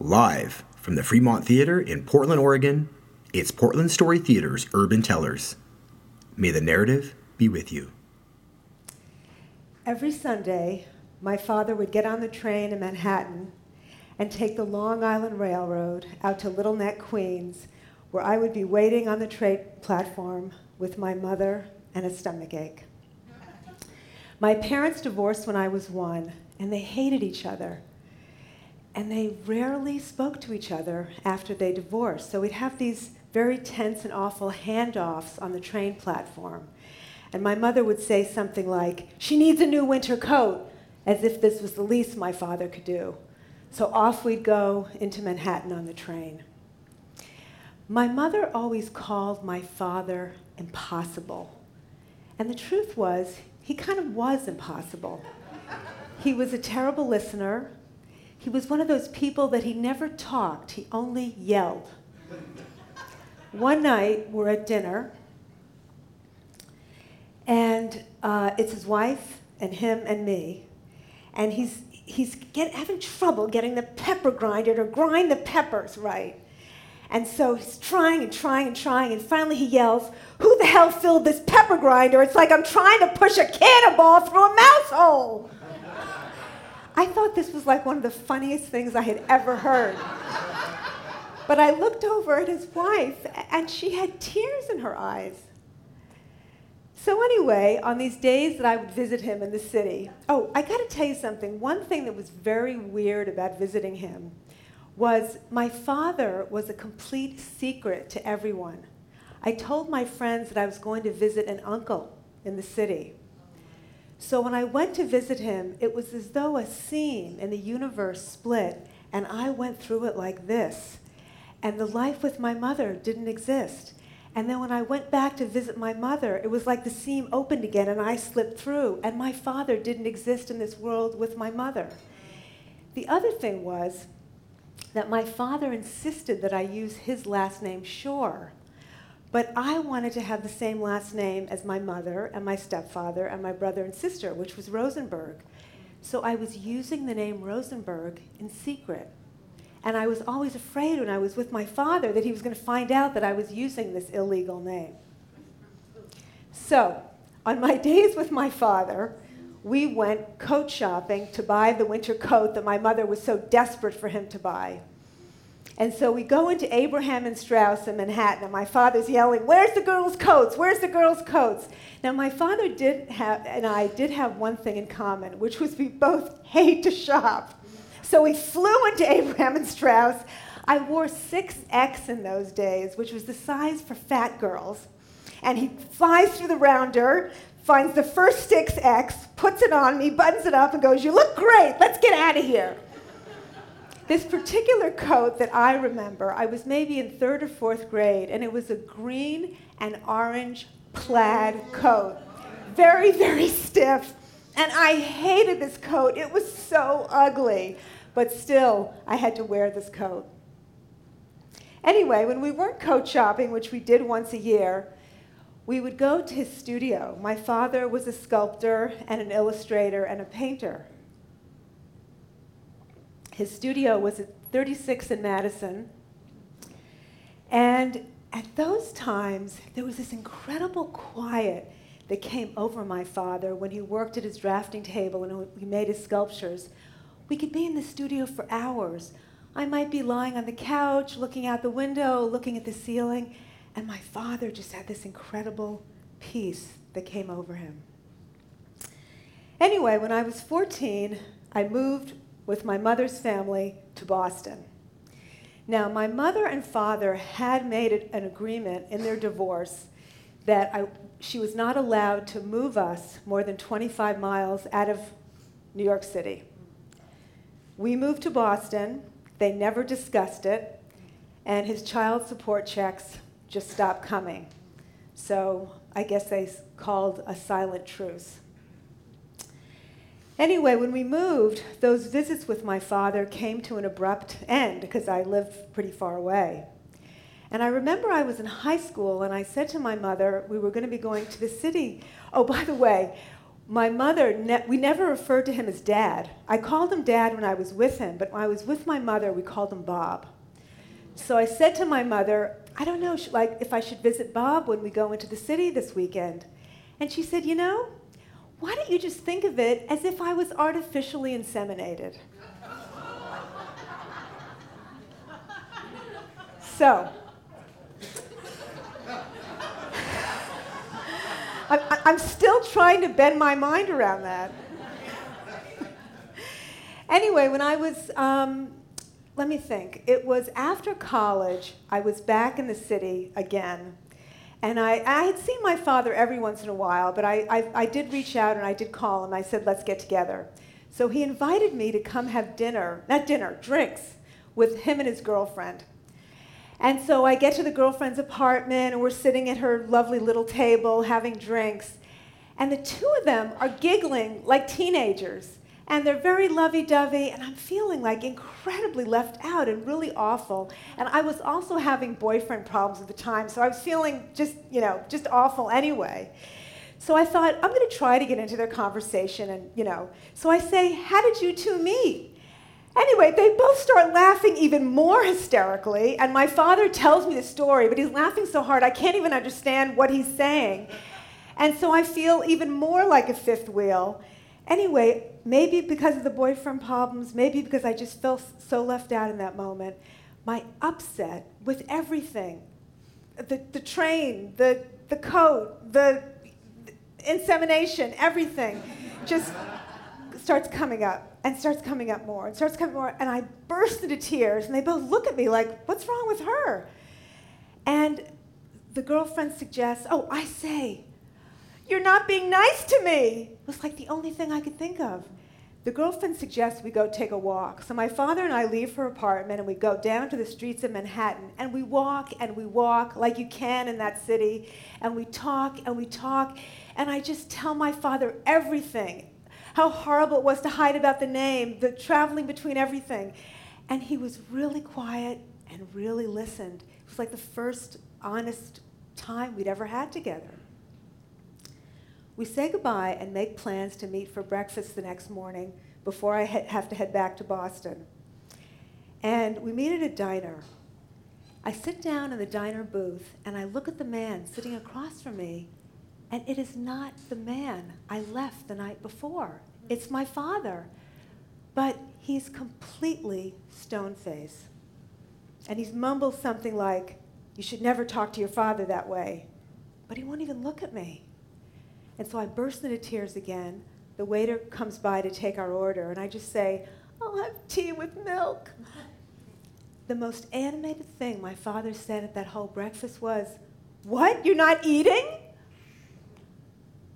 Live from the Fremont Theater in Portland, Oregon, it's Portland Story Theater's Urban Tellers. May the narrative be with you. Every Sunday, my father would get on the train in Manhattan and take the Long Island Railroad out to Little Neck, Queens, where I would be waiting on the train platform with my mother and a stomach ache. My parents divorced when I was one, and they hated each other. And they rarely spoke to each other after they divorced. So we'd have these very tense and awful handoffs on the train platform. And my mother would say something like, She needs a new winter coat, as if this was the least my father could do. So off we'd go into Manhattan on the train. My mother always called my father impossible. And the truth was, he kind of was impossible. He was a terrible listener. He was one of those people that he never talked, he only yelled. One night, we're at dinner, and uh, it's his wife and him and me, and he's, he's get, having trouble getting the pepper grinder to grind the peppers right. And so he's trying and trying and trying, and finally he yells, Who the hell filled this pepper grinder? It's like I'm trying to push a cannonball through a mouse hole. I thought this was like one of the funniest things I had ever heard. But I looked over at his wife, and she had tears in her eyes. So, anyway, on these days that I would visit him in the city, oh, I gotta tell you something. One thing that was very weird about visiting him was my father was a complete secret to everyone. I told my friends that I was going to visit an uncle in the city. So when I went to visit him, it was as though a seam in the universe split, and I went through it like this. And the life with my mother didn't exist. And then when I went back to visit my mother, it was like the seam opened again and I slipped through, and my father didn't exist in this world with my mother. The other thing was that my father insisted that I use his last name, Shore. But I wanted to have the same last name as my mother and my stepfather and my brother and sister, which was Rosenberg. So I was using the name Rosenberg in secret. And I was always afraid when I was with my father that he was going to find out that I was using this illegal name. So, on my days with my father, we went coat shopping to buy the winter coat that my mother was so desperate for him to buy. And so we go into Abraham and Straus in Manhattan, and my father's yelling, Where's the girls' coats? Where's the girls' coats? Now, my father did have, and I did have one thing in common, which was we both hate to shop. So we flew into Abraham and Straus. I wore 6X in those days, which was the size for fat girls. And he flies through the rounder, finds the first 6X, puts it on me, buttons it up, and goes, You look great, let's get out of here. This particular coat that I remember, I was maybe in third or fourth grade, and it was a green and orange plaid coat. Very, very stiff. And I hated this coat. It was so ugly. But still, I had to wear this coat. Anyway, when we weren't coat shopping, which we did once a year, we would go to his studio. My father was a sculptor and an illustrator and a painter. His studio was at 36 in Madison. And at those times, there was this incredible quiet that came over my father when he worked at his drafting table and he made his sculptures. We could be in the studio for hours. I might be lying on the couch, looking out the window, looking at the ceiling, and my father just had this incredible peace that came over him. Anyway, when I was 14, I moved with my mother's family to Boston. Now, my mother and father had made an agreement in their divorce that I, she was not allowed to move us more than 25 miles out of New York City. We moved to Boston. They never discussed it. And his child support checks just stopped coming. So I guess they called a silent truce. Anyway, when we moved, those visits with my father came to an abrupt end because I lived pretty far away. And I remember I was in high school and I said to my mother, we were going to be going to the city. Oh, by the way, my mother, ne- we never referred to him as dad. I called him dad when I was with him, but when I was with my mother, we called him Bob. So I said to my mother, I don't know, like if I should visit Bob when we go into the city this weekend. And she said, you know, why don't you just think of it as if I was artificially inseminated? so, I'm, I'm still trying to bend my mind around that. anyway, when I was, um, let me think, it was after college, I was back in the city again. And I, I had seen my father every once in a while, but I, I, I did reach out and I did call him. I said, let's get together. So he invited me to come have dinner, not dinner, drinks, with him and his girlfriend. And so I get to the girlfriend's apartment, and we're sitting at her lovely little table having drinks. And the two of them are giggling like teenagers. And they're very lovey dovey, and I'm feeling like incredibly left out and really awful. And I was also having boyfriend problems at the time, so I was feeling just, you know, just awful anyway. So I thought, I'm going to try to get into their conversation, and, you know. So I say, How did you two meet? Anyway, they both start laughing even more hysterically, and my father tells me the story, but he's laughing so hard I can't even understand what he's saying. And so I feel even more like a fifth wheel. Anyway, maybe because of the boyfriend problems, maybe because I just felt so left out in that moment, my upset with everything the, the train, the, the coat, the, the insemination, everything just starts coming up and starts coming up more and starts coming more. And I burst into tears, and they both look at me like, What's wrong with her? And the girlfriend suggests, Oh, I say, you're not being nice to me. It was like the only thing I could think of. The girlfriend suggests we go take a walk. So my father and I leave her apartment and we go down to the streets of Manhattan and we walk and we walk like you can in that city and we talk and we talk. And I just tell my father everything how horrible it was to hide about the name, the traveling between everything. And he was really quiet and really listened. It was like the first honest time we'd ever had together. We say goodbye and make plans to meet for breakfast the next morning before I have to head back to Boston. And we meet at a diner. I sit down in the diner booth and I look at the man sitting across from me, and it is not the man I left the night before. It's my father. But he's completely stone faced. And he's mumbled something like, You should never talk to your father that way. But he won't even look at me. And so I burst into tears again. The waiter comes by to take our order, and I just say, I'll have tea with milk. The most animated thing my father said at that whole breakfast was, What? You're not eating?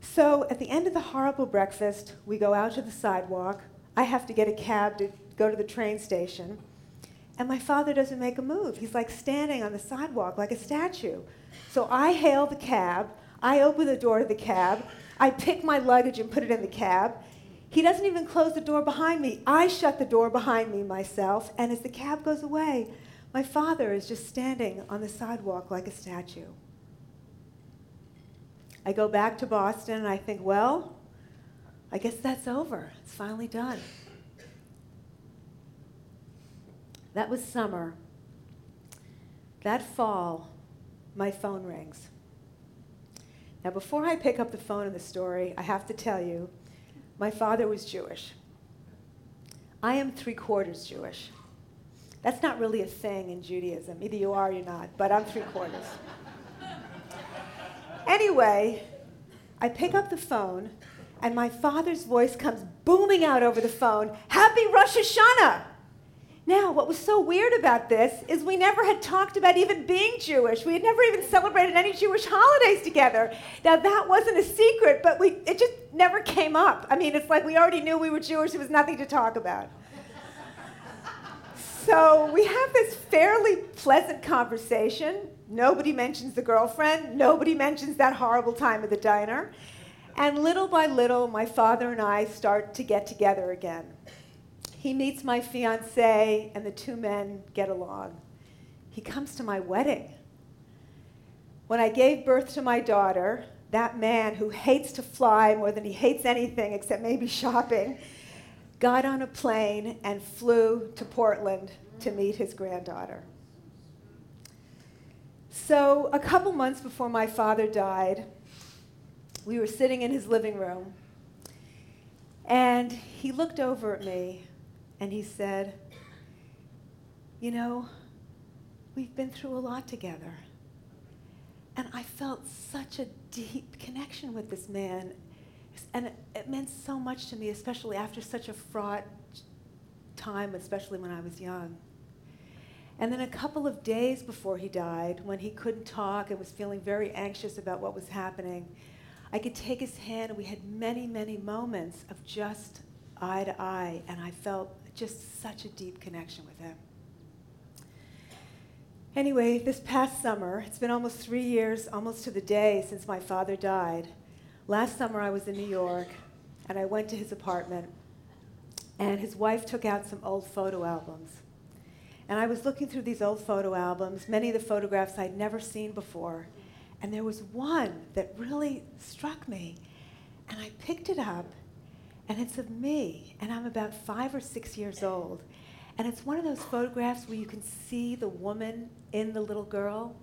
So at the end of the horrible breakfast, we go out to the sidewalk. I have to get a cab to go to the train station. And my father doesn't make a move. He's like standing on the sidewalk like a statue. So I hail the cab. I open the door to the cab. I pick my luggage and put it in the cab. He doesn't even close the door behind me. I shut the door behind me myself. And as the cab goes away, my father is just standing on the sidewalk like a statue. I go back to Boston and I think, well, I guess that's over. It's finally done. That was summer. That fall, my phone rings. Now, before I pick up the phone in the story, I have to tell you, my father was Jewish. I am three quarters Jewish. That's not really a thing in Judaism. Either you are or you're not, but I'm three quarters. Anyway, I pick up the phone, and my father's voice comes booming out over the phone Happy Rosh Hashanah! Now, what was so weird about this is we never had talked about even being Jewish. We had never even celebrated any Jewish holidays together. Now, that wasn't a secret, but we, it just never came up. I mean, it's like we already knew we were Jewish, there was nothing to talk about. so we have this fairly pleasant conversation. Nobody mentions the girlfriend, nobody mentions that horrible time at the diner. And little by little, my father and I start to get together again. He meets my fiance, and the two men get along. He comes to my wedding. When I gave birth to my daughter, that man who hates to fly more than he hates anything except maybe shopping, got on a plane and flew to Portland to meet his granddaughter. So, a couple months before my father died, we were sitting in his living room, and he looked over at me and he said, You know, we've been through a lot together. And I felt such a deep connection with this man. And it, meant so much to me, especially after such a fraught time, especially when I was young. And then a couple of days before he died, when he couldn't talk and was feeling very anxious about what was happening, I could take his hand, and we had many, many moments of just eye to eye, and I felt just such a deep connection with him. Anyway, this past summer, it's been almost three years, almost to the day, since my father died. Last summer, I was in New York, and I went to his apartment, and his wife took out some old photo albums. And I was looking through these old photo albums, many of the photographs I'd never seen before, and there was one that really struck me. And I picked it up, and it's of me, and I'm about five or six years old. And it's one of those photographs where you can see the woman in the little girl.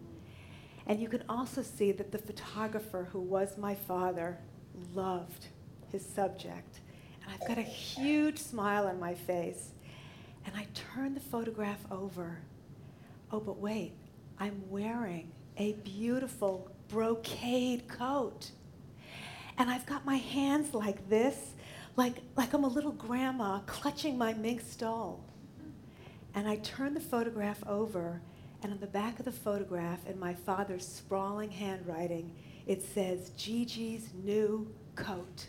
And you can also see that the photographer, who was my father, loved his subject. And I've got a huge smile on my face. And I turn the photograph over. Oh, but wait, I'm wearing a beautiful brocade coat. And I've got my hands like this, like, like I'm a little grandma clutching my mink stole. And I turn the photograph over, and on the back of the photograph, in my father's sprawling handwriting, it says Gigi's new coat.